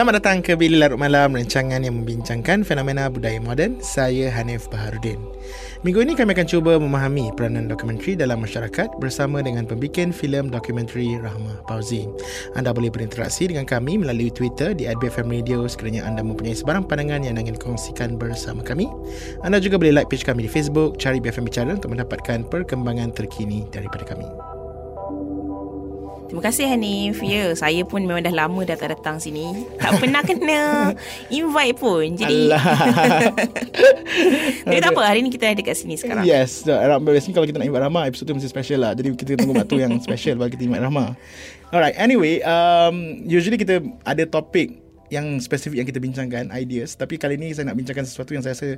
Selamat datang ke Bila Larut Malam Rancangan yang membincangkan fenomena budaya moden. Saya Hanif Baharudin. Minggu ini kami akan cuba memahami peranan dokumentari dalam masyarakat Bersama dengan pembikin filem dokumentari Rahmah Pauzi Anda boleh berinteraksi dengan kami melalui Twitter di @bfm radio. Sekiranya anda mempunyai sebarang pandangan yang ingin kongsikan bersama kami Anda juga boleh like page kami di Facebook Cari BFM Bicara untuk mendapatkan perkembangan terkini daripada kami Terima kasih Hanif. Ya, saya pun memang dah lama dah tak datang sini. Tak pernah kena invite pun. Jadi Tapi tak apa, hari ni kita ada kat sini sekarang. Yes, biasanya kalau kita nak invite Rahma, episode tu mesti special lah. Jadi kita tunggu waktu yang special bagi kita invite Rahma. Alright, anyway, um, usually kita ada topik yang spesifik yang kita bincangkan ideas tapi kali ni saya nak bincangkan sesuatu yang saya rasa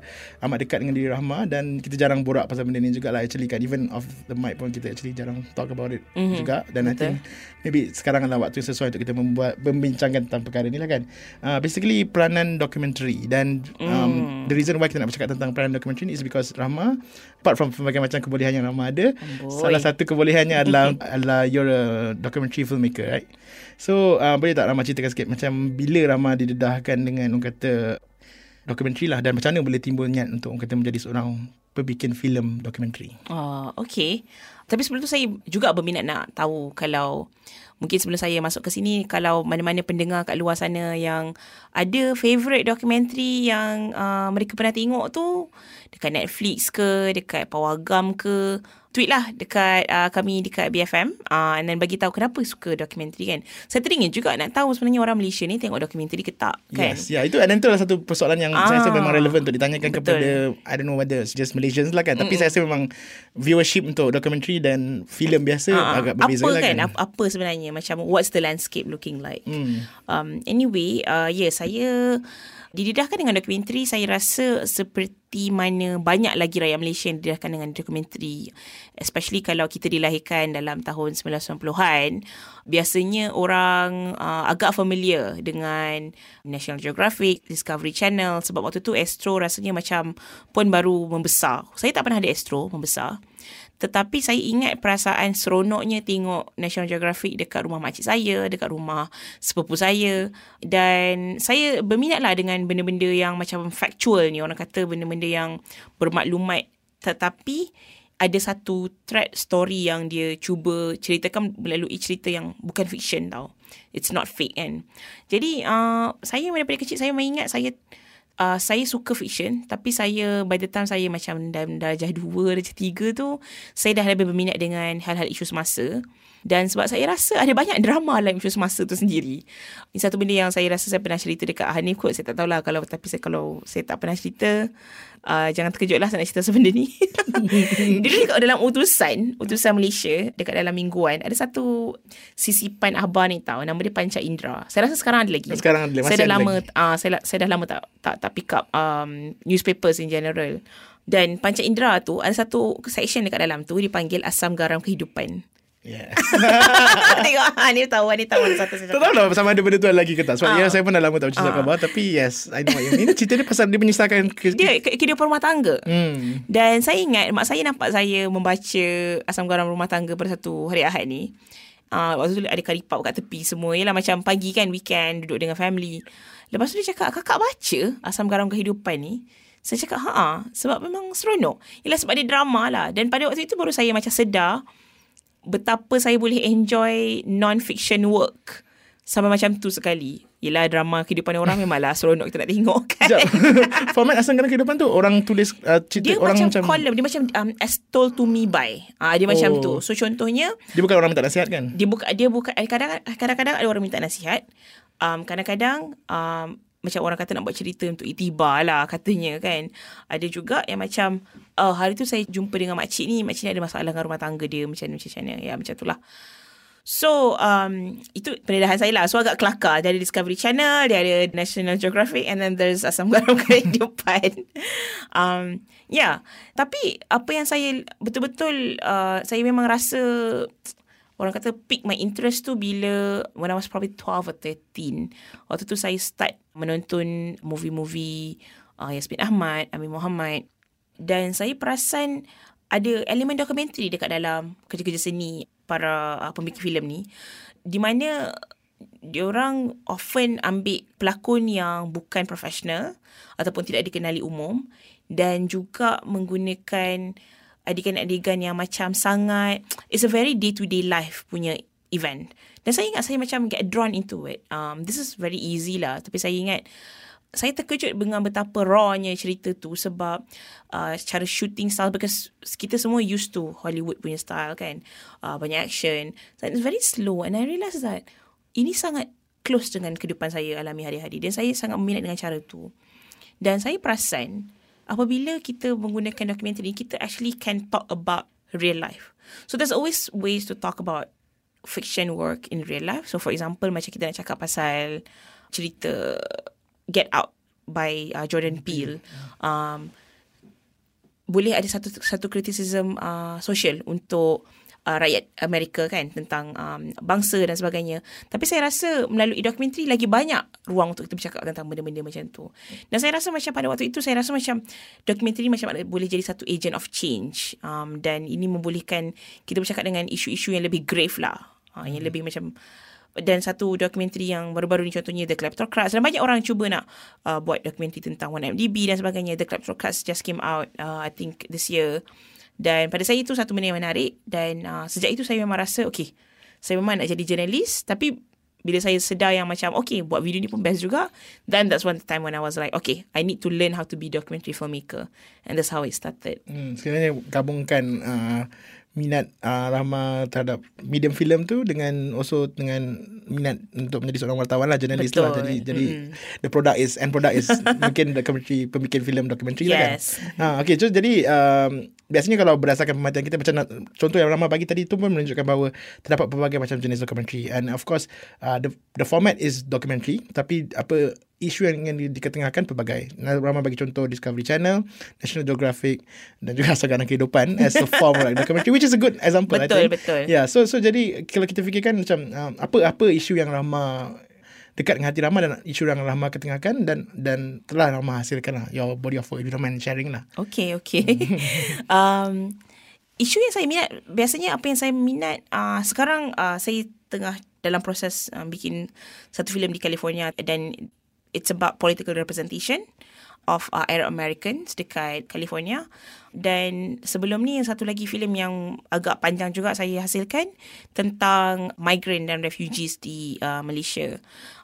amat dekat dengan diri Rahma dan kita jarang borak pasal benda ni juga lah actually kan even off the mic pun kita actually jarang talk about it mm-hmm. juga dan Betul. I think maybe sekarang adalah waktu yang sesuai untuk kita membuat membincangkan tentang perkara ni lah kan uh, basically peranan documentary dan um, mm. the reason why kita nak bercakap tentang peranan documentary ni is because Rahma apart from pelbagai macam kebolehan yang Rahma ada Boy. salah satu kebolehannya adalah adalah you're a documentary filmmaker right So uh, boleh tak Rama ceritakan sikit macam bila Rama didedahkan dengan orang kata dokumentari lah dan macam mana boleh timbul niat untuk orang kata menjadi seorang pembikin filem dokumentari. Oh, okay. Tapi sebelum tu saya juga berminat nak tahu kalau mungkin sebelum saya masuk ke sini kalau mana-mana pendengar kat luar sana yang ada favourite dokumentari yang uh, mereka pernah tengok tu dekat Netflix ke, dekat Pawagam ke, tweet lah dekat uh, kami dekat BFM uh, dan bagi tahu kenapa suka dokumentari kan. Saya teringin juga nak tahu sebenarnya orang Malaysia ni tengok dokumentari ke tak kan. Yes, ya yeah, itu dan itu adalah satu persoalan yang ah, saya rasa memang relevan untuk ditanyakan betul. kepada I don't know whether it's just Malaysians lah kan. Mm-mm. Tapi saya rasa memang viewership untuk dokumentari dan filem biasa uh, agak berbeza apa lah kan. kan. Apa, apa sebenarnya macam what's the landscape looking like. Mm. Um, anyway, uh, yeah saya Didedahkan dengan dokumentari saya rasa seperti mana banyak lagi rakyat Malaysia yang didedahkan dengan dokumentari especially kalau kita dilahirkan dalam tahun 1990-an biasanya orang uh, agak familiar dengan National Geographic, Discovery Channel sebab waktu tu Astro rasanya macam pun baru membesar. Saya tak pernah ada Astro membesar. Tetapi saya ingat perasaan seronoknya tengok National Geographic dekat rumah makcik saya, dekat rumah sepupu saya. Dan saya berminatlah dengan benda-benda yang macam factual ni. Orang kata benda-benda yang bermaklumat. Tetapi ada satu thread story yang dia cuba ceritakan melalui cerita yang bukan fiction tau. It's not fake kan. Jadi uh, saya daripada kecil saya mengingat saya uh, saya suka fiction tapi saya by the time saya macam dalam darjah 2 darjah 3 tu saya dah lebih berminat dengan hal-hal isu semasa dan sebab saya rasa ada banyak drama dalam isu semasa tu sendiri ini satu benda yang saya rasa saya pernah cerita dekat Hanif kot saya tak tahulah kalau tapi saya kalau saya tak pernah cerita uh, jangan terkejutlah saya nak cerita sebenda ni. Dulu dekat dalam utusan, utusan Malaysia dekat dalam mingguan ada satu sisipan akhbar ni tahu nama dia Panca Indra. Saya rasa sekarang ada lagi. Sekarang ada. Masih saya dah lama uh, saya saya dah lama tak tak tak pick up um, newspapers in general. Dan Panca Indra tu ada satu section dekat dalam tu dipanggil asam garam kehidupan. Yeah. Tengok ha, Ni tahu Ni tahu satu Tak tahu lah Sama ada benda tu lagi ke tak Sebab ya, saya pun dah lama tak cerita uh. khabar Tapi yes I know what you mean Cerita dia pasal Dia menyesalkan ke, Dia kehidupan rumah tangga hmm. Dan saya ingat Mak saya nampak saya Membaca Asam garam rumah tangga Pada satu hari Ahad ni uh, Waktu tu ada karipap kat tepi semua Yalah macam pagi kan Weekend Duduk dengan family Lepas tu dia cakap Kakak baca Asam garam kehidupan ni saya cakap, haa, sebab memang seronok. Yalah sebab dia drama lah. Dan pada waktu itu baru saya macam sedar, betapa saya boleh enjoy non-fiction work sama macam tu sekali. Yelah drama kehidupan orang memanglah seronok kita nak tengok kan. Format asal kena kehidupan tu orang tulis uh, cerita dia orang macam, macam column dia macam um, as told to me by. Ah uh, dia oh. macam tu. So contohnya dia bukan orang minta nasihat kan? Dia bukan dia bukan eh, kadang kadang-kadang ada orang minta nasihat. Um, kadang-kadang um, macam orang kata nak buat cerita untuk itibar lah katanya kan. Ada juga yang macam oh, hari tu saya jumpa dengan makcik ni, makcik ni ada masalah dengan rumah tangga dia macam macam mana. Ya macam tu lah. So um, itu pendedahan saya lah. So agak kelakar. Dia ada Discovery Channel, dia ada National Geographic and then there's Asam Garam Kehidupan. um, yeah. tapi apa yang saya betul-betul uh, saya memang rasa orang kata pick my interest tu bila when I was probably 12 or 13. Waktu tu saya start menonton movie-movie uh, Yasmin Ahmad, Amin Muhammad dan saya perasan ada elemen dokumentari dekat dalam kerja-kerja seni para uh, pembikin filem ni di mana diorang often ambil pelakon yang bukan profesional ataupun tidak dikenali umum dan juga menggunakan adegan-adegan yang macam sangat it's a very day to day life punya event. Dan saya ingat saya macam get drawn into it. Um this is very easy lah tapi saya ingat saya terkejut dengan betapa rawnya cerita tu sebab uh, cara shooting style because kita semua used to Hollywood punya style kan. Uh, banyak action. So it's very slow and I realise that ini sangat close dengan kehidupan saya alami hari-hari dan saya sangat minat dengan cara tu. Dan saya perasan apabila kita menggunakan dokumentari kita actually can talk about real life. So there's always ways to talk about fiction work in real life. So for example, macam kita nak cakap pasal cerita Get Out by uh, Jordan Peele. Um, boleh ada satu satu kritisism uh, social untuk uh, rakyat Amerika kan tentang um, bangsa dan sebagainya. Tapi saya rasa melalui dokumentari lagi banyak ruang untuk kita bercakap tentang benda-benda macam tu. Dan saya rasa macam pada waktu itu saya rasa macam dokumentari macam boleh jadi satu agent of change um, dan ini membolehkan kita bercakap dengan isu-isu yang lebih grave lah. Uh, yang lebih macam dan satu dokumentari yang baru-baru ni contohnya The Kleptocrats dan banyak orang cuba nak uh, buat dokumentari tentang 1MDB dan sebagainya The Kleptocrats just came out uh, I think this year dan pada saya itu satu benda yang menarik. Dan uh, sejak itu saya memang rasa okay saya memang nak jadi jurnalis tapi bila saya sedar yang macam okay buat video ni pun best juga then that's one time when I was like okay I need to learn how to be documentary filmmaker. And that's how it started. Hmm, sebenarnya gabungkan uh, minat uh, Rahma terhadap medium film tu dengan also dengan minat untuk menjadi seorang wartawan lah jurnalis lah jadi jadi mm. the product is and product is mungkin documentary pembikin film documentary yes. lah kan ha okey so jadi um, biasanya kalau berdasarkan pemerhatian kita macam contoh yang Rahma bagi tadi tu pun menunjukkan bahawa terdapat pelbagai macam jenis documentary and of course uh, the the format is documentary tapi apa isu yang ingin diketengahkan pelbagai. Ramai bagi contoh Discovery Channel, National Geographic dan juga Sagaran Kehidupan as a form of like documentary which is a good example betul, I think. Betul, Yeah, so so jadi kalau kita fikirkan macam um, apa apa isu yang Rahma dekat dengan hati Rahma dan isu yang Rahma ketengahkan dan dan telah Rahma hasilkan lah your body of work if you don't mind sharing lah. Okay, okay. um, isu yang saya minat biasanya apa yang saya minat uh, sekarang uh, saya tengah dalam proses uh, bikin satu filem di California dan it's about political representation of uh, Arab Americans dekat California. Dan sebelum ni satu lagi filem yang agak panjang juga saya hasilkan tentang migrant dan refugees di uh, Malaysia.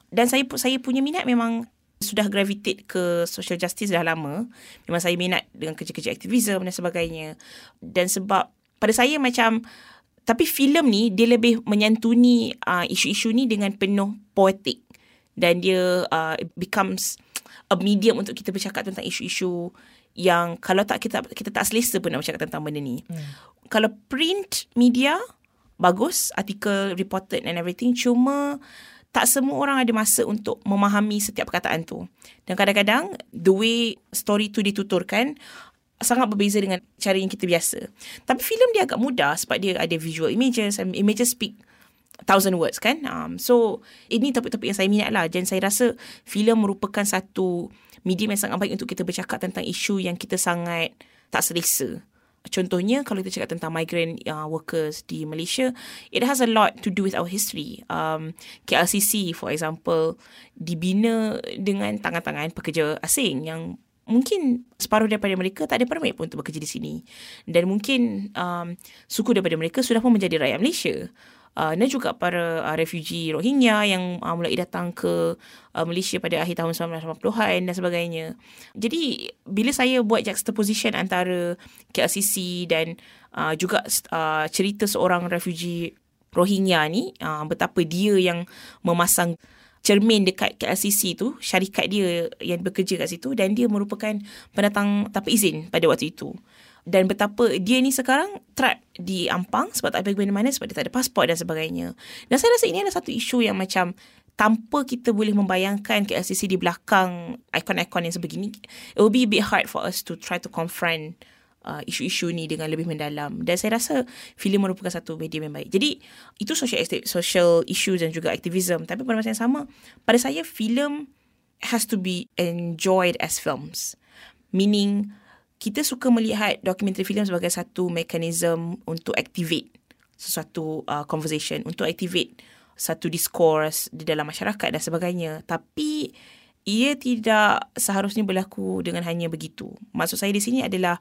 Dan saya saya punya minat memang sudah gravitate ke social justice dah lama. Memang saya minat dengan kerja-kerja aktivisme dan sebagainya. Dan sebab pada saya macam tapi filem ni dia lebih menyantuni uh, isu-isu ni dengan penuh poetik dan dia uh, becomes a medium untuk kita bercakap tentang isu-isu yang kalau tak kita kita tak selesa pun nak bercakap tentang benda ni. Hmm. Kalau print media bagus, artikel reported and everything cuma tak semua orang ada masa untuk memahami setiap perkataan tu. Dan kadang-kadang the way story tu dituturkan sangat berbeza dengan cara yang kita biasa. Tapi filem dia agak mudah sebab dia ada visual images and images speak thousand words kan. Um, so ini topik-topik yang saya minat lah dan saya rasa filem merupakan satu medium yang sangat baik untuk kita bercakap tentang isu yang kita sangat tak selesa. Contohnya kalau kita cakap tentang migrant uh, workers di Malaysia, it has a lot to do with our history. Um, KLCC for example dibina dengan tangan-tangan pekerja asing yang mungkin separuh daripada mereka tak ada permit pun untuk bekerja di sini. Dan mungkin um, suku daripada mereka sudah pun menjadi rakyat Malaysia uh, dan juga para uh, refugee Rohingya yang uh, mulai datang ke uh, Malaysia pada akhir tahun 1980-an dan sebagainya. Jadi bila saya buat juxtaposition antara KLCC dan uh, juga uh, cerita seorang refugee Rohingya ni uh, betapa dia yang memasang cermin dekat KLCC tu syarikat dia yang bekerja kat situ dan dia merupakan pendatang tanpa izin pada waktu itu dan betapa dia ni sekarang trap di Ampang sebab tak pergi mana-mana sebab dia tak ada pasport dan sebagainya. Dan saya rasa ini adalah satu isu yang macam tanpa kita boleh membayangkan KLCC di belakang ikon-ikon yang sebegini, it will be a bit hard for us to try to confront uh, isu-isu ni dengan lebih mendalam. Dan saya rasa filem merupakan satu medium yang baik. Jadi itu social social issues dan juga aktivism. Tapi pada masa yang sama, pada saya filem has to be enjoyed as films. Meaning, kita suka melihat dokumentari filem sebagai satu mekanisme untuk activate sesuatu uh, conversation, untuk activate satu diskurs di dalam masyarakat dan sebagainya. Tapi, ia tidak seharusnya berlaku dengan hanya begitu. Maksud saya di sini adalah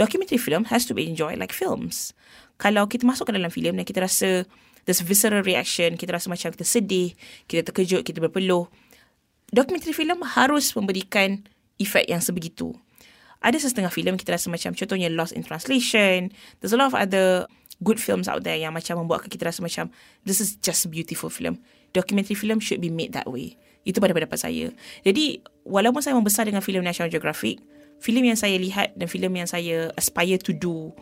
documentary film has to be enjoyed like films. Kalau kita masuk ke dalam filem dan kita rasa there's visceral reaction, kita rasa macam kita sedih, kita terkejut, kita berpeluh, documentary film harus memberikan efek yang sebegitu. Ada setengah filem kita rasa macam contohnya Lost in Translation. There's a lot of other good films out there yang macam membuatkan kita rasa macam this is just beautiful film. Documentary film should be made that way. Itu pada pendapat saya. Jadi, walaupun saya membesar dengan filem National Geographic, filem yang saya lihat dan filem yang saya aspire to do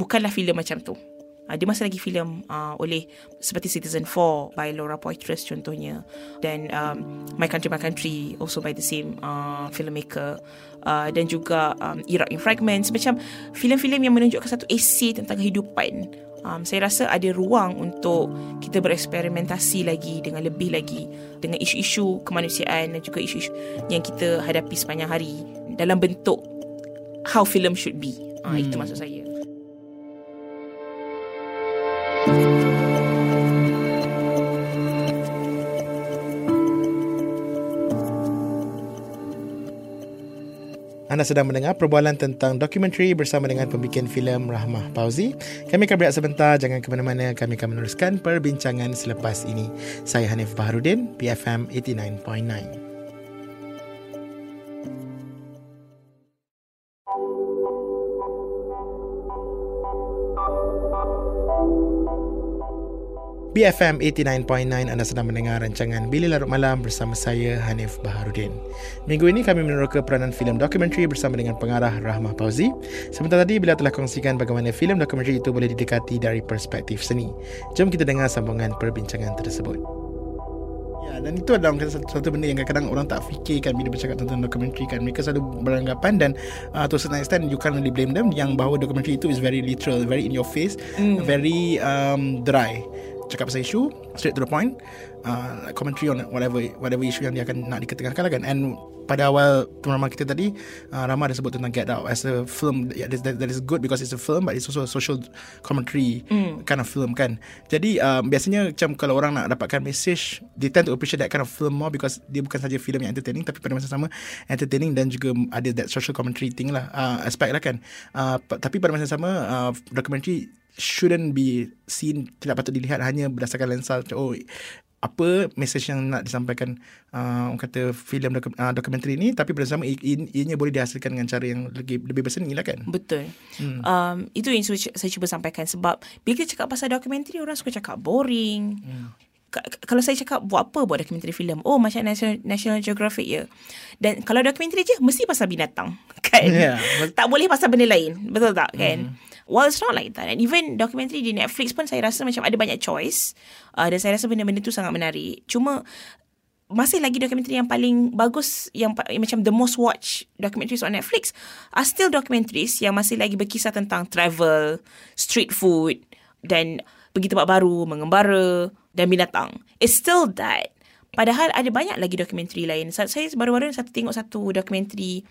bukanlah filem macam tu. Uh, dia masih lagi filem uh, oleh seperti Citizen 4 by Laura Poitras contohnya dan um, My Country My Country also by the same uh, filmmaker uh, dan juga um, Iraq in Fragments macam filem-filem yang menunjukkan satu esei tentang kehidupan um, saya rasa ada ruang untuk kita bereksperimentasi lagi dengan lebih lagi dengan isu-isu kemanusiaan dan juga isu-isu yang kita hadapi sepanjang hari dalam bentuk how film should be. Uh, hmm. Itu maksud saya. Anda sedang mendengar perbualan tentang dokumentari bersama dengan pembikin filem Rahmah Pauzi. Kami akan berehat sebentar, jangan ke mana-mana. Kami akan meneruskan perbincangan selepas ini. Saya Hanif Baharudin, PFM 89.9. BFM 89.9 anda sedang mendengar rancangan Bila Larut Malam bersama saya Hanif Baharudin. Minggu ini kami meneroka peranan filem dokumentari bersama dengan pengarah Rahmah Pauzi. Sebentar tadi bila telah kongsikan bagaimana filem dokumentari itu boleh didekati dari perspektif seni. Jom kita dengar sambungan perbincangan tersebut. Ya, dan itu adalah satu, satu benda yang kadang-kadang orang tak fikirkan bila bercakap tentang dokumentari kan. Mereka selalu beranggapan dan uh, to a certain extent you can't really blame them yang bahawa dokumentari itu is very literal, very in your face, mm. very um, dry cakap pasal isu straight to the point uh, commentary on whatever whatever issue yang dia akan nak diketengahkan lah kan. And pada awal teman-teman kita tadi uh, Rama ada sebut tentang Get Out as a film yeah, that, that is good because it's a film but it's also a social commentary mm. kind of film kan. Jadi um, biasanya macam kalau orang nak dapatkan message they tend to appreciate that kind of film more because dia bukan saja film yang entertaining tapi pada masa sama entertaining dan juga ada that social commentary thing lah uh, aspect lah kan. Uh, tapi pada masa sama uh, documentary shouldn't be seen tidak patut dilihat hanya berdasarkan lensa oh apa message yang nak disampaikan uh, orang kata filem doku, uh, dokumentari ini tapi bersama ianya boleh dihasilkan dengan cara yang lebih lebih berseni lah kan betul hmm. um, itu yang saya cuba sampaikan sebab bila kita cakap pasal dokumentari orang suka cakap boring hmm. Kalau saya cakap buat apa buat dokumentari filem Oh macam National, National Geographic ya Dan kalau dokumentari je Mesti pasal binatang Kan yeah. Tak boleh pasal benda lain Betul tak kan hmm. Well, it's not like that. And even documentary di Netflix pun saya rasa macam ada banyak choice. Uh, dan saya rasa benda-benda tu sangat menarik. Cuma masih lagi documentary yang paling bagus yang macam the most watch documentaries on Netflix are still documentaries yang masih lagi berkisah tentang travel, street food dan pergi tempat baru, mengembara dan binatang. It's still that. Padahal ada banyak lagi dokumentari lain. Saya baru-baru satu tengok satu dokumentari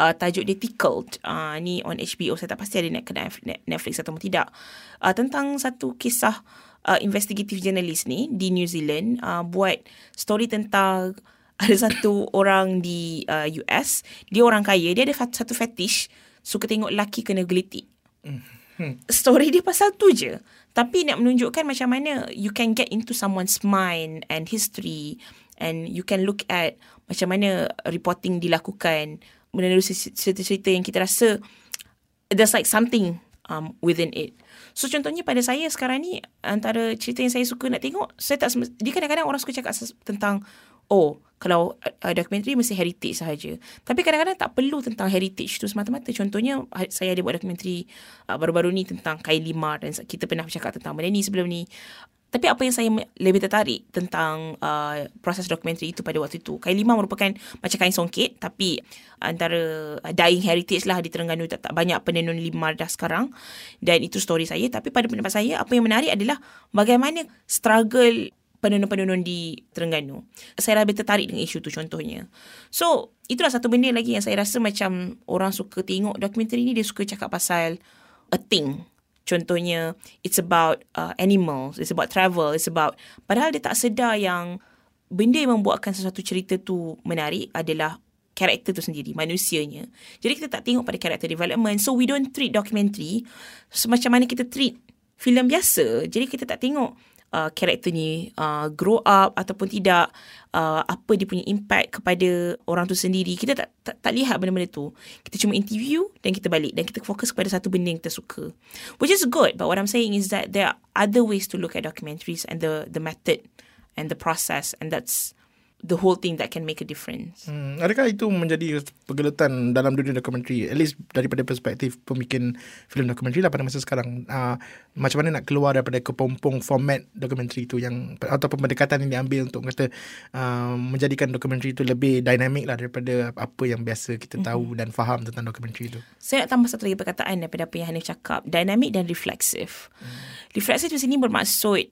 uh, tajuk dia Tickled. Uh, ni on HBO. Saya tak pasti ada nak kena Netflix atau tidak. Uh, tentang satu kisah uh, investigative journalist ni di New Zealand. Uh, buat story tentang ada satu orang di uh, US. Dia orang kaya. Dia ada satu fetish. Suka tengok laki kena gelitik. Hmm. Story dia pasal tu je. Tapi nak menunjukkan macam mana you can get into someone's mind and history and you can look at macam mana reporting dilakukan melalui cerita-cerita yang kita rasa there's like something um, within it. So contohnya pada saya sekarang ni antara cerita yang saya suka nak tengok, saya tak dia kadang-kadang orang suka cakap tentang oh kalau uh, dokumentari mesti heritage sahaja. Tapi kadang-kadang tak perlu tentang heritage tu semata-mata. Contohnya saya ada buat dokumentari uh, baru-baru ni tentang kain lima dan kita pernah bercakap tentang benda ni sebelum ni. Tapi apa yang saya lebih tertarik tentang uh, proses dokumentari itu pada waktu itu. Kain lima merupakan macam kain songket tapi antara uh, dying heritage lah di Terengganu tak, tak banyak penenun lima dah sekarang. Dan itu story saya. Tapi pada pendapat saya apa yang menarik adalah bagaimana struggle penonton-penonton di Terengganu. Saya lebih tertarik dengan isu tu contohnya. So, itulah satu benda lagi yang saya rasa macam orang suka tengok dokumentari ni, dia suka cakap pasal a thing. Contohnya, it's about uh, animals, it's about travel, it's about... Padahal dia tak sedar yang benda yang membuatkan sesuatu cerita tu menarik adalah karakter tu sendiri, manusianya. Jadi kita tak tengok pada karakter development. So, we don't treat documentary semacam mana kita treat filem biasa. Jadi kita tak tengok uh, karakter ni uh, grow up ataupun tidak uh, apa dia punya impact kepada orang tu sendiri. Kita tak, tak tak lihat benda-benda tu. Kita cuma interview dan kita balik. Dan kita fokus kepada satu benda yang kita suka. Which is good. But what i'm saying is that there are other ways to look at documentaries and the the method and the process. And that's the whole thing that can make a difference. Hmm, adakah itu menjadi pergelutan dalam dunia dokumentari at least daripada perspektif pembikin filem dokumentari lah pada masa sekarang uh, macam mana nak keluar daripada kepompong format dokumentari itu yang ataupun pendekatan yang diambil untuk kata uh, menjadikan dokumentari itu lebih dynamic lah daripada apa yang biasa kita tahu mm-hmm. dan faham tentang dokumentari itu. Saya nak tambah satu lagi perkataan daripada apa yang Hanif cakap dynamic dan reflexive. Hmm. Reflexive di sini bermaksud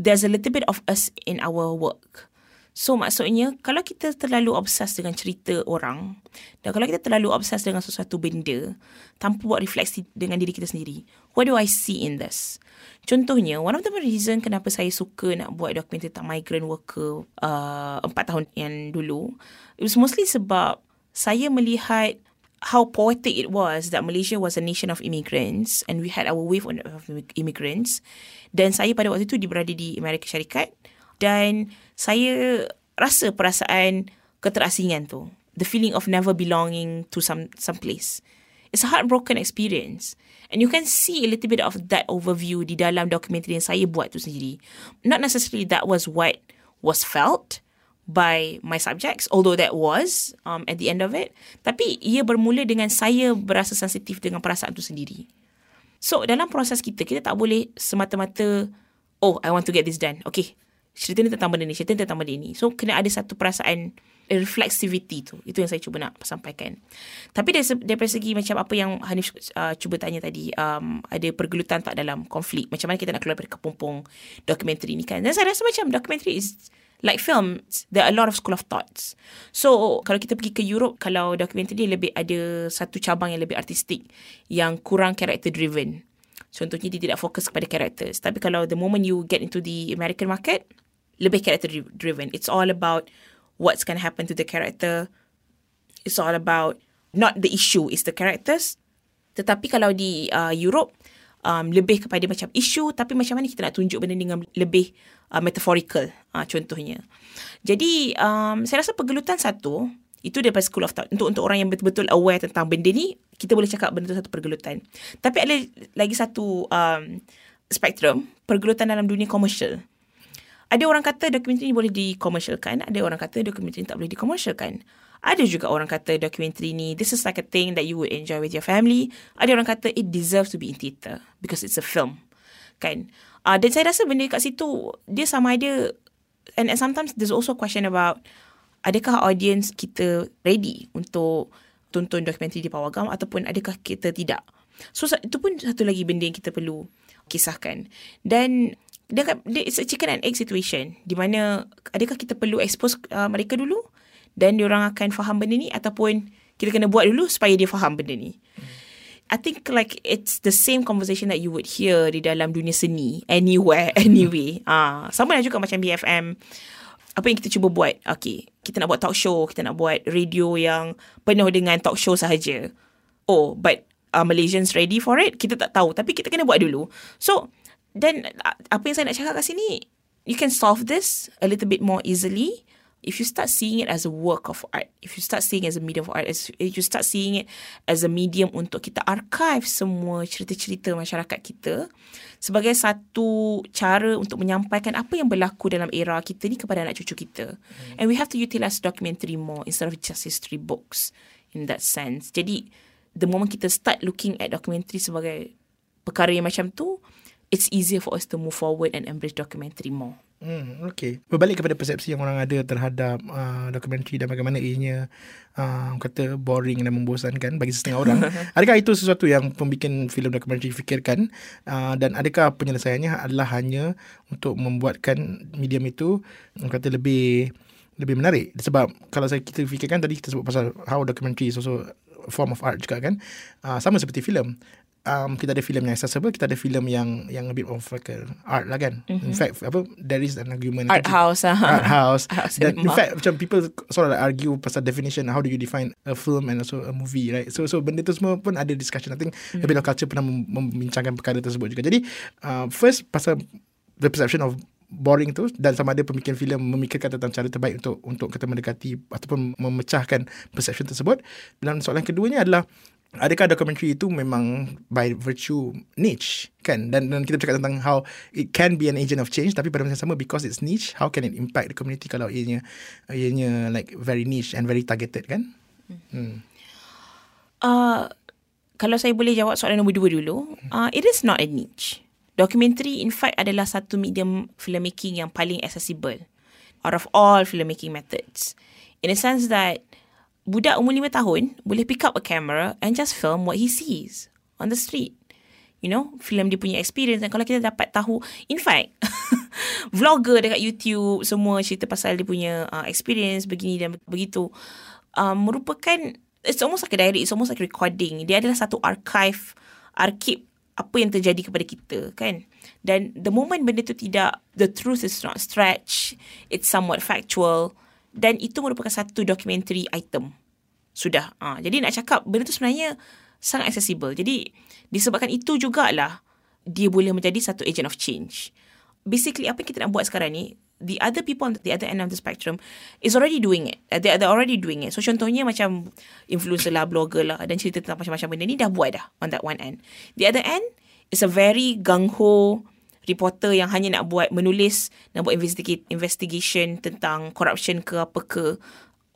there's a little bit of us in our work. So maksudnya kalau kita terlalu obses dengan cerita orang dan kalau kita terlalu obses dengan sesuatu benda tanpa buat refleksi dengan diri kita sendiri, what do I see in this? Contohnya, one of the reason kenapa saya suka nak buat dokumentari tentang migrant worker uh, empat tahun yang dulu, it was mostly sebab saya melihat how poetic it was that Malaysia was a nation of immigrants and we had our wave of immigrants. Dan saya pada waktu itu berada di Amerika Syarikat dan saya rasa perasaan keterasingan tu the feeling of never belonging to some some place. It's a heartbroken experience. And you can see a little bit of that overview di dalam dokumentari yang saya buat tu sendiri. Not necessarily that was what was felt by my subjects although that was um, at the end of it. Tapi ia bermula dengan saya berasa sensitif dengan perasaan tu sendiri. So dalam proses kita kita tak boleh semata-mata oh i want to get this done. Okay cerita ni tentang benda ni, cerita ni tentang benda ni. So, kena ada satu perasaan reflexivity tu. Itu yang saya cuba nak sampaikan. Tapi dari, dari segi macam apa yang Hanif uh, cuba tanya tadi, um, ada pergelutan tak dalam konflik. Macam mana kita nak keluar dari kepompong dokumentari ni kan. Dan saya rasa macam dokumentari is like film, there are a lot of school of thoughts. So, kalau kita pergi ke Europe, kalau dokumentari lebih ada satu cabang yang lebih artistik, yang kurang character driven. Contohnya dia tidak fokus kepada characters. Tapi kalau the moment you get into the American market, lebih character driven. It's all about what's going to happen to the character. It's all about not the issue is the characters. Tetapi kalau di uh, Europe, um, lebih kepada macam isu tapi macam mana kita nak tunjuk benda dengan lebih uh, metaphorical uh, contohnya. Jadi um, saya rasa pergelutan satu itu daripada school of thought. Untuk untuk orang yang betul-betul aware tentang benda ni, kita boleh cakap benda tu satu pergelutan. Tapi ada lagi satu um, spektrum, pergelutan dalam dunia komersial. Ada orang kata dokumentari ni boleh dikomersialkan, ada orang kata dokumentari ni tak boleh dikomersialkan. Ada juga orang kata dokumentari ni, this is like a thing that you would enjoy with your family. Ada orang kata it deserves to be in theatre because it's a film. Kan? Uh, dan saya rasa benda kat situ, dia sama ada, and, and sometimes there's also a question about, adakah audience kita ready untuk tonton dokumentari di Pawagam ataupun adakah kita tidak. So itu pun satu lagi benda yang kita perlu kisahkan. Dan dia, dia it's a chicken and egg situation. Di mana adakah kita perlu expose uh, mereka dulu? Dan orang akan faham benda ni ataupun kita kena buat dulu supaya dia faham benda ni. I think like it's the same conversation that you would hear di dalam dunia seni anywhere anyway. Ah, uh, sama juga macam BFM apa yang kita cuba buat? Okay kita nak buat talk show kita nak buat radio yang penuh dengan talk show sahaja. Oh but uh, Malaysians ready for it? Kita tak tahu tapi kita kena buat dulu. So then apa yang saya nak cakap kat sini you can solve this a little bit more easily if you start seeing it as a work of art, if you start seeing it as a medium of art, if you start seeing it as a medium untuk kita archive semua cerita-cerita masyarakat kita sebagai satu cara untuk menyampaikan apa yang berlaku dalam era kita ni kepada anak cucu kita. Hmm. And we have to utilize documentary more instead of just history books in that sense. Jadi, the moment kita start looking at documentary sebagai perkara yang macam tu, it's easier for us to move forward and embrace documentary more. Hmm, okay. Berbalik kepada persepsi yang orang ada terhadap uh, dokumentari dan bagaimana ianya uh, kata boring dan membosankan bagi setengah orang. adakah itu sesuatu yang pembikin filem dokumentari fikirkan uh, dan adakah penyelesaiannya adalah hanya untuk membuatkan medium itu kata lebih lebih menarik sebab kalau saya kita fikirkan tadi kita sebut pasal how documentary is also form of art juga kan uh, sama seperti filem um, kita ada filem yang accessible kita ada filem yang yang a bit of like a art lah kan. Mm-hmm. in fact apa there is an argument art house uh. art house. Dan in fact macam people sort of like argue pasal definition how do you define a film and also a movie right? So so benda tu semua pun ada discussion. I think mm-hmm. a bit of culture pernah membincangkan perkara tersebut juga. Jadi uh, first pasal the perception of boring tu dan sama ada pemikir filem memikirkan tentang cara terbaik untuk untuk kita mendekati ataupun memecahkan perception tersebut. Dan soalan keduanya adalah adakah dokumentari itu memang by virtue niche kan? Dan dan kita bercakap tentang how it can be an agent of change tapi pada masa yang sama because it's niche how can it impact the community kalau ianya ianya like very niche and very targeted kan? Hmm. uh, kalau saya boleh jawab soalan nombor dua dulu uh, it is not a niche. Dokumentari in fact adalah satu medium filmmaking yang paling accessible out of all filmmaking methods. In a sense that budak umur lima tahun boleh pick up a camera and just film what he sees on the street. You know, film dia punya experience dan kalau kita dapat tahu, in fact, vlogger dekat YouTube semua cerita pasal dia punya uh, experience begini dan begitu um, merupakan it's almost like a diary, it's almost like recording. Dia adalah satu archive, arkib apa yang terjadi kepada kita kan dan the moment benda tu tidak the truth is not stretch it's somewhat factual dan itu merupakan satu documentary item. Sudah. Ha, jadi nak cakap benda tu sebenarnya sangat accessible. Jadi disebabkan itu jugalah dia boleh menjadi satu agent of change. Basically apa yang kita nak buat sekarang ni, the other people on the other end of the spectrum is already doing it. They are already doing it. So contohnya macam influencer lah, blogger lah dan cerita tentang macam-macam benda ni dah buat dah on that one end. The other end is a very gung-ho reporter yang hanya nak buat menulis nak buat investigate investigation tentang corruption ke apa ke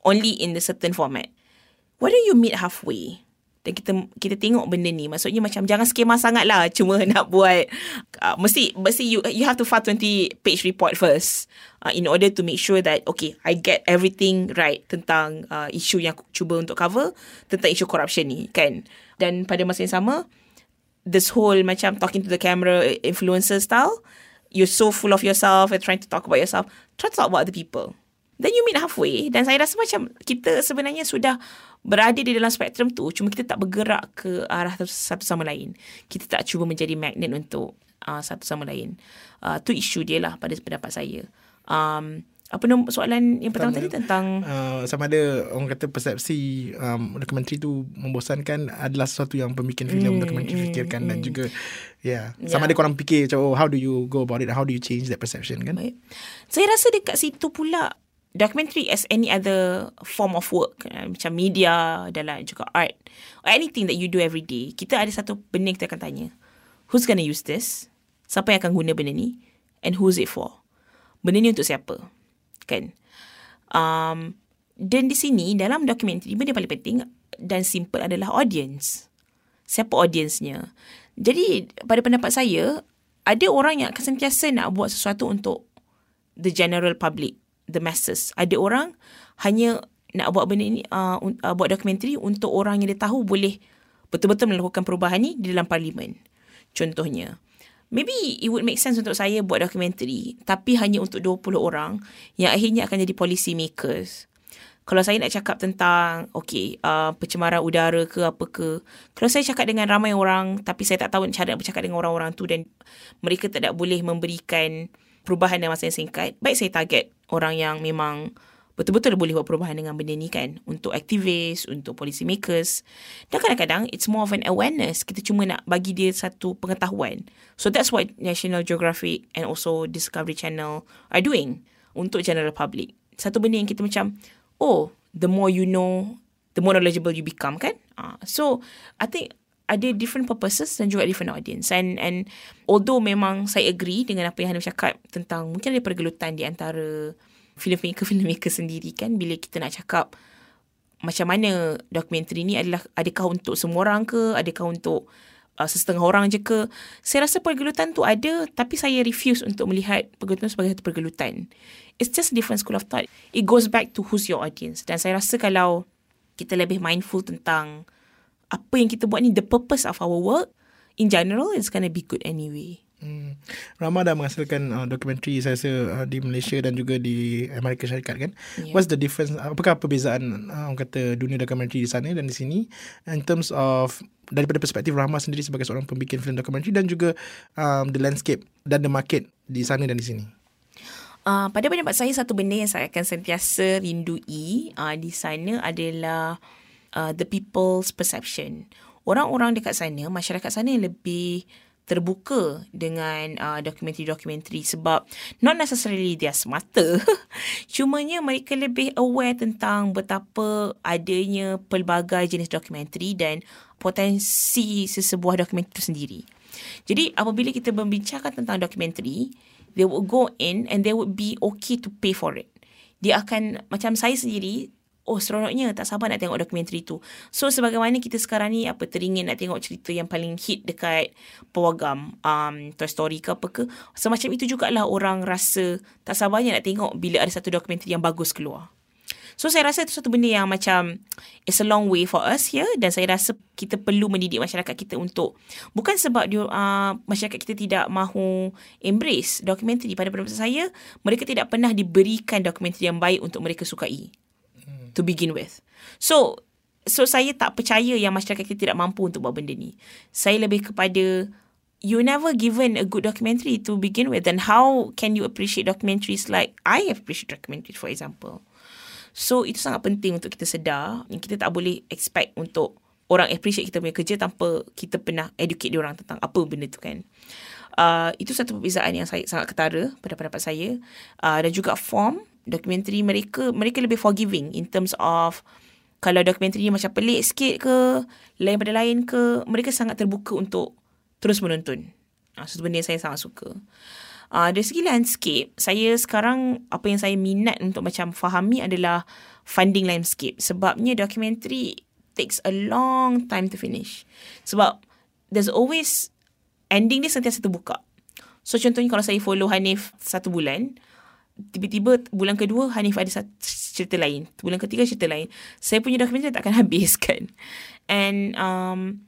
only in the certain format. Why don't you meet halfway? Dan kita kita tengok benda ni maksudnya macam jangan skema sangat lah cuma nak buat uh, mesti mesti you you have to file 20 page report first uh, in order to make sure that okay I get everything right tentang uh, isu yang cuba untuk cover tentang isu corruption ni kan dan pada masa yang sama this whole macam talking to the camera influencer style, you're so full of yourself and trying to talk about yourself. Try to talk about other people. Then you meet halfway. Dan saya rasa macam kita sebenarnya sudah berada di dalam spektrum tu. Cuma kita tak bergerak ke arah satu sama lain. Kita tak cuba menjadi magnet untuk uh, satu sama lain. Uh, tu isu dia lah pada pendapat saya. Um, apa nombor soalan yang pertama tadi tentang uh, sama ada orang kata persepsi um, dokumentari tu membosankan adalah sesuatu yang pembikin filem mm, dokumentari mm, fikirkan mm. dan juga ya yeah, sama yeah. ada korang fikir macam oh how do you go about it how do you change that perception kan Baik. saya rasa dekat situ pula documentary as any other form of work. Uh, macam media dalam juga art. Or anything that you do every day. Kita ada satu benda kita akan tanya. Who's gonna use this? Siapa yang akan guna benda ni? And who's it for? Benda ni untuk siapa? Kan? Um, dan di sini dalam dokumentari benda paling penting dan simple adalah audience. Siapa audiensnya jadi pada pendapat saya ada orang yang akan sentiasa nak buat sesuatu untuk the general public the masses ada orang hanya nak buat benda ni uh, uh, buat dokumentari untuk orang yang dia tahu boleh betul-betul melakukan perubahan ni di dalam parlimen contohnya maybe it would make sense untuk saya buat dokumentari tapi hanya untuk 20 orang yang akhirnya akan jadi policy makers. Kalau saya nak cakap tentang okay, uh, pencemaran udara ke apa ke, kalau saya cakap dengan ramai orang tapi saya tak tahu cara nak bercakap dengan orang-orang tu dan mereka tidak boleh memberikan perubahan dalam masa yang singkat, baik saya target orang yang memang betul-betul boleh buat perubahan dengan benda ni kan untuk aktivis, untuk policy makers. Dan kadang-kadang it's more of an awareness. Kita cuma nak bagi dia satu pengetahuan. So that's what National Geographic and also Discovery Channel are doing untuk general public. Satu benda yang kita macam, oh, the more you know, the more knowledgeable you become kan? Uh, so I think ada different purposes dan juga different audience. And and although memang saya agree dengan apa yang Hanif cakap tentang mungkin ada pergelutan di antara filmmaker-filmmaker sendiri kan bila kita nak cakap macam mana dokumentari ni adalah adakah untuk semua orang ke adakah untuk uh, setengah orang je ke. Saya rasa pergelutan tu ada tapi saya refuse untuk melihat pergelutan sebagai satu pergelutan. It's just a different school of thought. It goes back to who's your audience. Dan saya rasa kalau kita lebih mindful tentang apa yang kita buat ni, the purpose of our work, in general, it's gonna be good anyway. Hmm. Rama dah menghasilkan uh, dokumentari saya rasa uh, di Malaysia dan juga di Amerika Syarikat kan. Yeah. What's the difference? Apakah perbezaan uh, orang kata dunia dokumentari di sana dan di sini in terms of daripada perspektif Rama sendiri sebagai seorang pembikin filem dokumentari dan juga um, the landscape dan the market di sana dan di sini. Uh, pada pendapat saya satu benda yang saya akan sentiasa rindui uh, di sana adalah uh, the people's perception. Orang-orang dekat sana, masyarakat sana lebih terbuka dengan uh, dokumentari-dokumentari sebab not necessarily dia smarter cumanya mereka lebih aware tentang betapa adanya pelbagai jenis dokumentari dan potensi sesebuah dokumentari sendiri. Jadi apabila kita membincangkan tentang dokumentari, they would go in and they would be okay to pay for it. Dia akan macam saya sendiri oh seronoknya tak sabar nak tengok dokumentari tu. So sebagaimana kita sekarang ni apa teringin nak tengok cerita yang paling hit dekat pawagam um, Toy Story ke apa ke. Semacam itu jugalah orang rasa tak sabarnya nak tengok bila ada satu dokumentari yang bagus keluar. So saya rasa itu satu benda yang macam it's a long way for us here dan saya rasa kita perlu mendidik masyarakat kita untuk bukan sebab dia uh, masyarakat kita tidak mahu embrace dokumentari pada pendapat saya mereka tidak pernah diberikan dokumentari yang baik untuk mereka sukai to begin with. So, so saya tak percaya yang masyarakat kita tidak mampu untuk buat benda ni. Saya lebih kepada you never given a good documentary to begin with then how can you appreciate documentaries like I appreciate documentaries for example. So itu sangat penting untuk kita sedar yang kita tak boleh expect untuk orang appreciate kita punya kerja tanpa kita pernah educate dia orang tentang apa benda tu kan. Uh, itu satu perbezaan yang saya sangat ketara pada pendapat saya uh, dan juga form dokumentari mereka mereka lebih forgiving in terms of kalau dokumentari macam pelik sikit ke lain pada lain ke mereka sangat terbuka untuk terus menonton. Uh, satu benda yang saya sangat suka. Uh, dari segi landscape saya sekarang apa yang saya minat untuk macam fahami adalah funding landscape. Sebabnya dokumentari takes a long time to finish. Sebab there's always ending dia sentiasa terbuka. So contohnya kalau saya follow Hanif satu bulan tiba-tiba bulan kedua Hanif ada satu cerita lain bulan ketiga cerita lain saya punya dokumentari tak akan habis kan and um,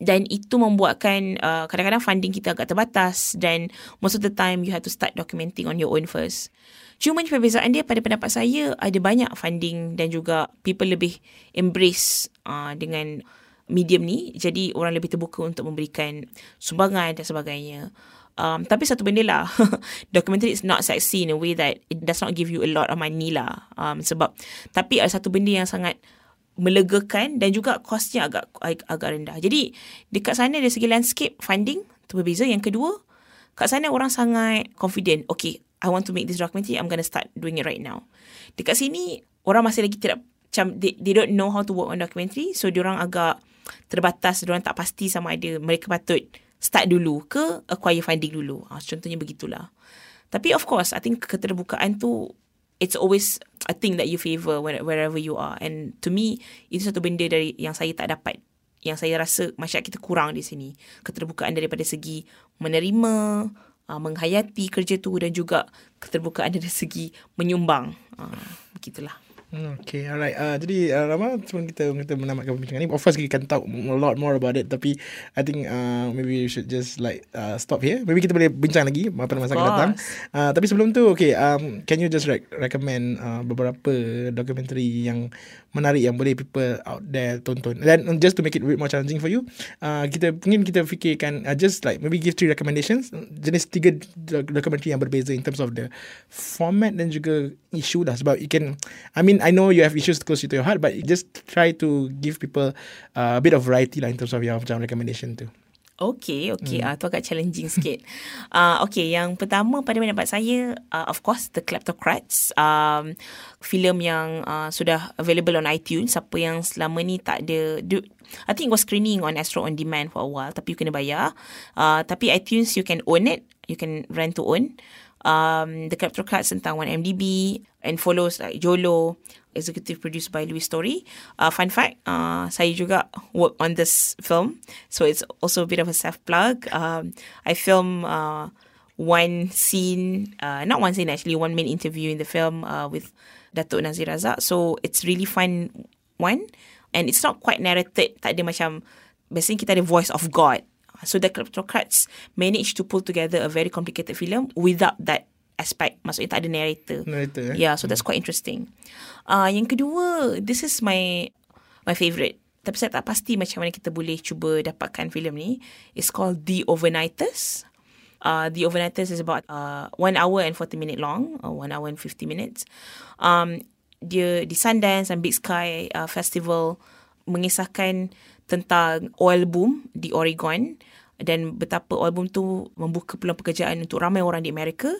dan itu membuatkan uh, kadang-kadang funding kita agak terbatas dan most of the time you have to start documenting on your own first. Cuma perbezaan dia pada pendapat saya ada banyak funding dan juga people lebih embrace uh, dengan medium ni jadi orang lebih terbuka untuk memberikan sumbangan dan sebagainya. Um, tapi satu benda lah, documentary is not sexy in a way that it does not give you a lot of money lah. Um, sebab, tapi ada satu benda yang sangat melegakan dan juga kosnya agak agak rendah. Jadi, dekat sana dari segi landscape funding, tu berbeza. Yang kedua, kat sana orang sangat confident. Okay, I want to make this documentary, I'm going to start doing it right now. Dekat sini, orang masih lagi tidak, macam, they, they don't know how to work on documentary. So, orang agak terbatas, orang tak pasti sama ada mereka patut start dulu ke acquire funding dulu. Ha, contohnya begitulah. Tapi of course, I think keterbukaan tu it's always a thing that you favor wherever you are. And to me, itu satu benda dari yang saya tak dapat. Yang saya rasa masyarakat kita kurang di sini. Keterbukaan daripada segi menerima, uh, menghayati kerja tu dan juga keterbukaan dari segi menyumbang. Uh, begitulah. Hmm, okay, alright. Uh, jadi, uh, Rama, sebelum kita kita menamatkan perbincangan ni, of course, kita can talk a lot more about it. Tapi, I think uh, maybe we should just like uh, stop here. Maybe kita boleh bincang lagi pada masa akan datang. Uh, tapi sebelum tu, okay, um, can you just rec- recommend uh, beberapa dokumentari yang menarik yang boleh people out there tonton? Dan just to make it a bit more challenging for you, uh, kita mungkin kita fikirkan uh, just like maybe give three recommendations. Jenis tiga dokumentari yang berbeza in terms of the format dan juga issue lah. Sebab you can, I mean, I know you have issues close to your heart, but just try to give people uh, a bit of variety lah in terms of your macam recommendation tu. Okay, okay. Hmm. Uh, tu agak challenging sikit. Uh, okay, yang pertama pada pendapat saya, uh, of course, The Kleptocrats. Um, filem yang uh, sudah available on iTunes. Siapa yang selama ni tak ada... Do, I think it was screening on Astro On Demand for a while. Tapi you kena bayar. Uh, tapi iTunes, you can own it. You can rent to own. um, The Kleptocrats tentang 1MDB and follows like Jolo, executive produced by Louis Story. Uh, fun fact, uh, saya juga work on this film. So it's also a bit of a self-plug. Um, I film uh, one scene, uh, not one scene actually, one main interview in the film uh, with Datuk Nazir Razak. So it's really fun one. And it's not quite narrated. Tak ada macam, biasanya kita ada voice of God. So the Kleptocrats managed to pull together a very complicated film without that aspect. Maksudnya tak ada narrator. Narrator, eh? Yeah, so that's quite interesting. Uh, yang kedua, this is my my favourite. Tapi saya tak pasti macam mana kita boleh cuba dapatkan filem ni. It's called The Overnighters. Uh, the Overnighters is about uh, one hour and 40 minute long, or one hour and 50 minutes. Um, dia di Sundance and Big Sky uh, Festival mengisahkan tentang oil boom di Oregon dan betapa boom tu membuka peluang pekerjaan untuk ramai orang di Amerika.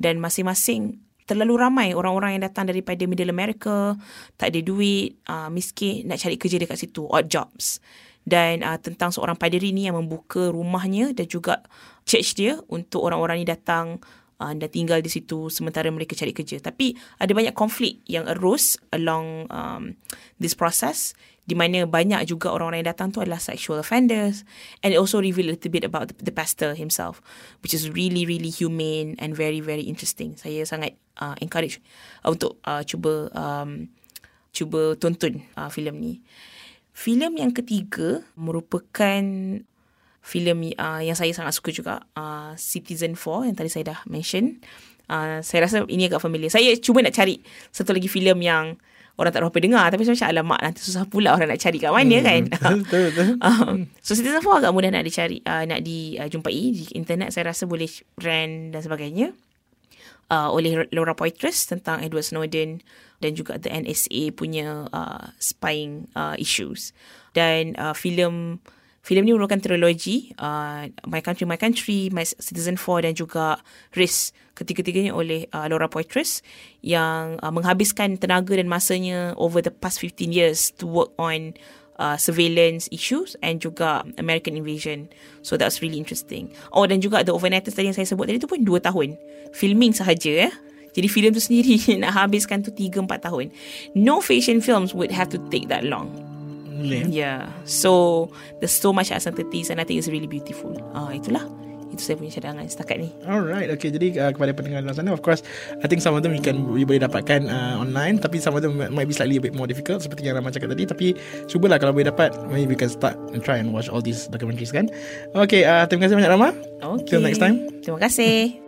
Dan masing-masing terlalu ramai orang-orang yang datang daripada middle America tak ada duit uh, miskin nak cari kerja dekat situ. Odd jobs. Dan uh, tentang seorang paderi ni yang membuka rumahnya dan juga church dia untuk orang-orang ni datang uh, dan tinggal di situ sementara mereka cari kerja. Tapi ada banyak konflik yang arose along um, this process di mana banyak juga orang-orang yang datang tu adalah sexual offenders and it also reveal a little bit about the, the pastor himself which is really really humane and very very interesting. Saya sangat uh, encourage uh, untuk uh, cuba um, cuba tonton uh, filem ni. Filem yang ketiga merupakan filem uh, yang saya sangat suka juga uh, Citizen 4 yang tadi saya dah mention. Uh, saya rasa ini agak familiar. Saya cuba nak cari satu lagi filem yang orang tak berapa dengar tapi saya macam alamak nanti susah pula orang nak cari kat mana hmm, kan. Betul betul. uh, so Citizen 4 agak mudah nak dicari uh, nak dijumpai di internet saya rasa boleh rent dan sebagainya. Uh, oleh Laura Poitras tentang Edward Snowden dan juga the NSA punya uh, spying uh, issues. Dan uh, filem filem ni merupakan trilogi uh, My Country My Country, My Citizen 4 dan juga Risk ketiga-tiganya oleh uh, Laura Poitras yang uh, menghabiskan tenaga dan masanya over the past 15 years to work on uh, surveillance issues and juga American invasion. So that's really interesting. Oh dan juga The Overnighters tadi yang saya sebut tadi tu pun 2 tahun. Filming sahaja ya. Jadi filem tu sendiri nak habiskan tu 3 4 tahun. No fiction films would have to take that long. Boleh. Yeah. So there's so much uncertainties and I think it's really beautiful. Ah uh, itulah. Itu saya punya cadangan setakat ni. Alright, okay. Jadi uh, kepada pendengar di sana, of course, I think some of them you can you boleh dapatkan uh, online, tapi some of them might be slightly a bit more difficult, seperti yang Rahman cakap tadi. Tapi cubalah kalau boleh dapat, maybe we can start and try and watch all these documentaries kan. Okay, uh, terima kasih banyak Rahman. Okay. Till next time. Terima kasih.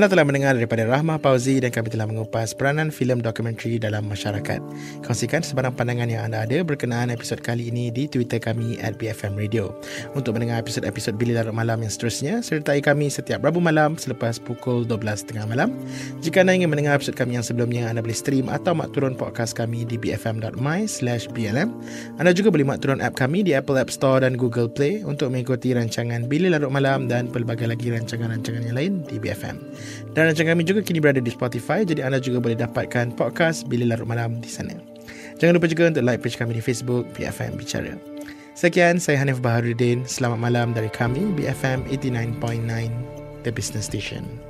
Anda telah mendengar daripada Rahmah Pauzi dan kami telah mengupas peranan filem dokumentari dalam masyarakat. Kongsikan sebarang pandangan yang anda ada berkenaan episod kali ini di Twitter kami at BFM Radio. Untuk mendengar episod-episod Billy Larut Malam yang seterusnya, sertai kami setiap Rabu malam selepas pukul 12.30 malam. Jika anda ingin mendengar episod kami yang sebelumnya, anda boleh stream atau mak turun podcast kami di bfm.my slash blm. Anda juga boleh mak turun app kami di Apple App Store dan Google Play untuk mengikuti rancangan Billy Larut Malam dan pelbagai lagi rancangan-rancangan yang lain di BFM. Dan rancangan kami juga kini berada di Spotify jadi anda juga boleh dapatkan podcast Bila Larut Malam di sana. Jangan lupa juga untuk like page kami di Facebook BFM Bicara. Sekian, saya Hanif Baharudin. Selamat malam dari kami BFM 89.9 The Business Station.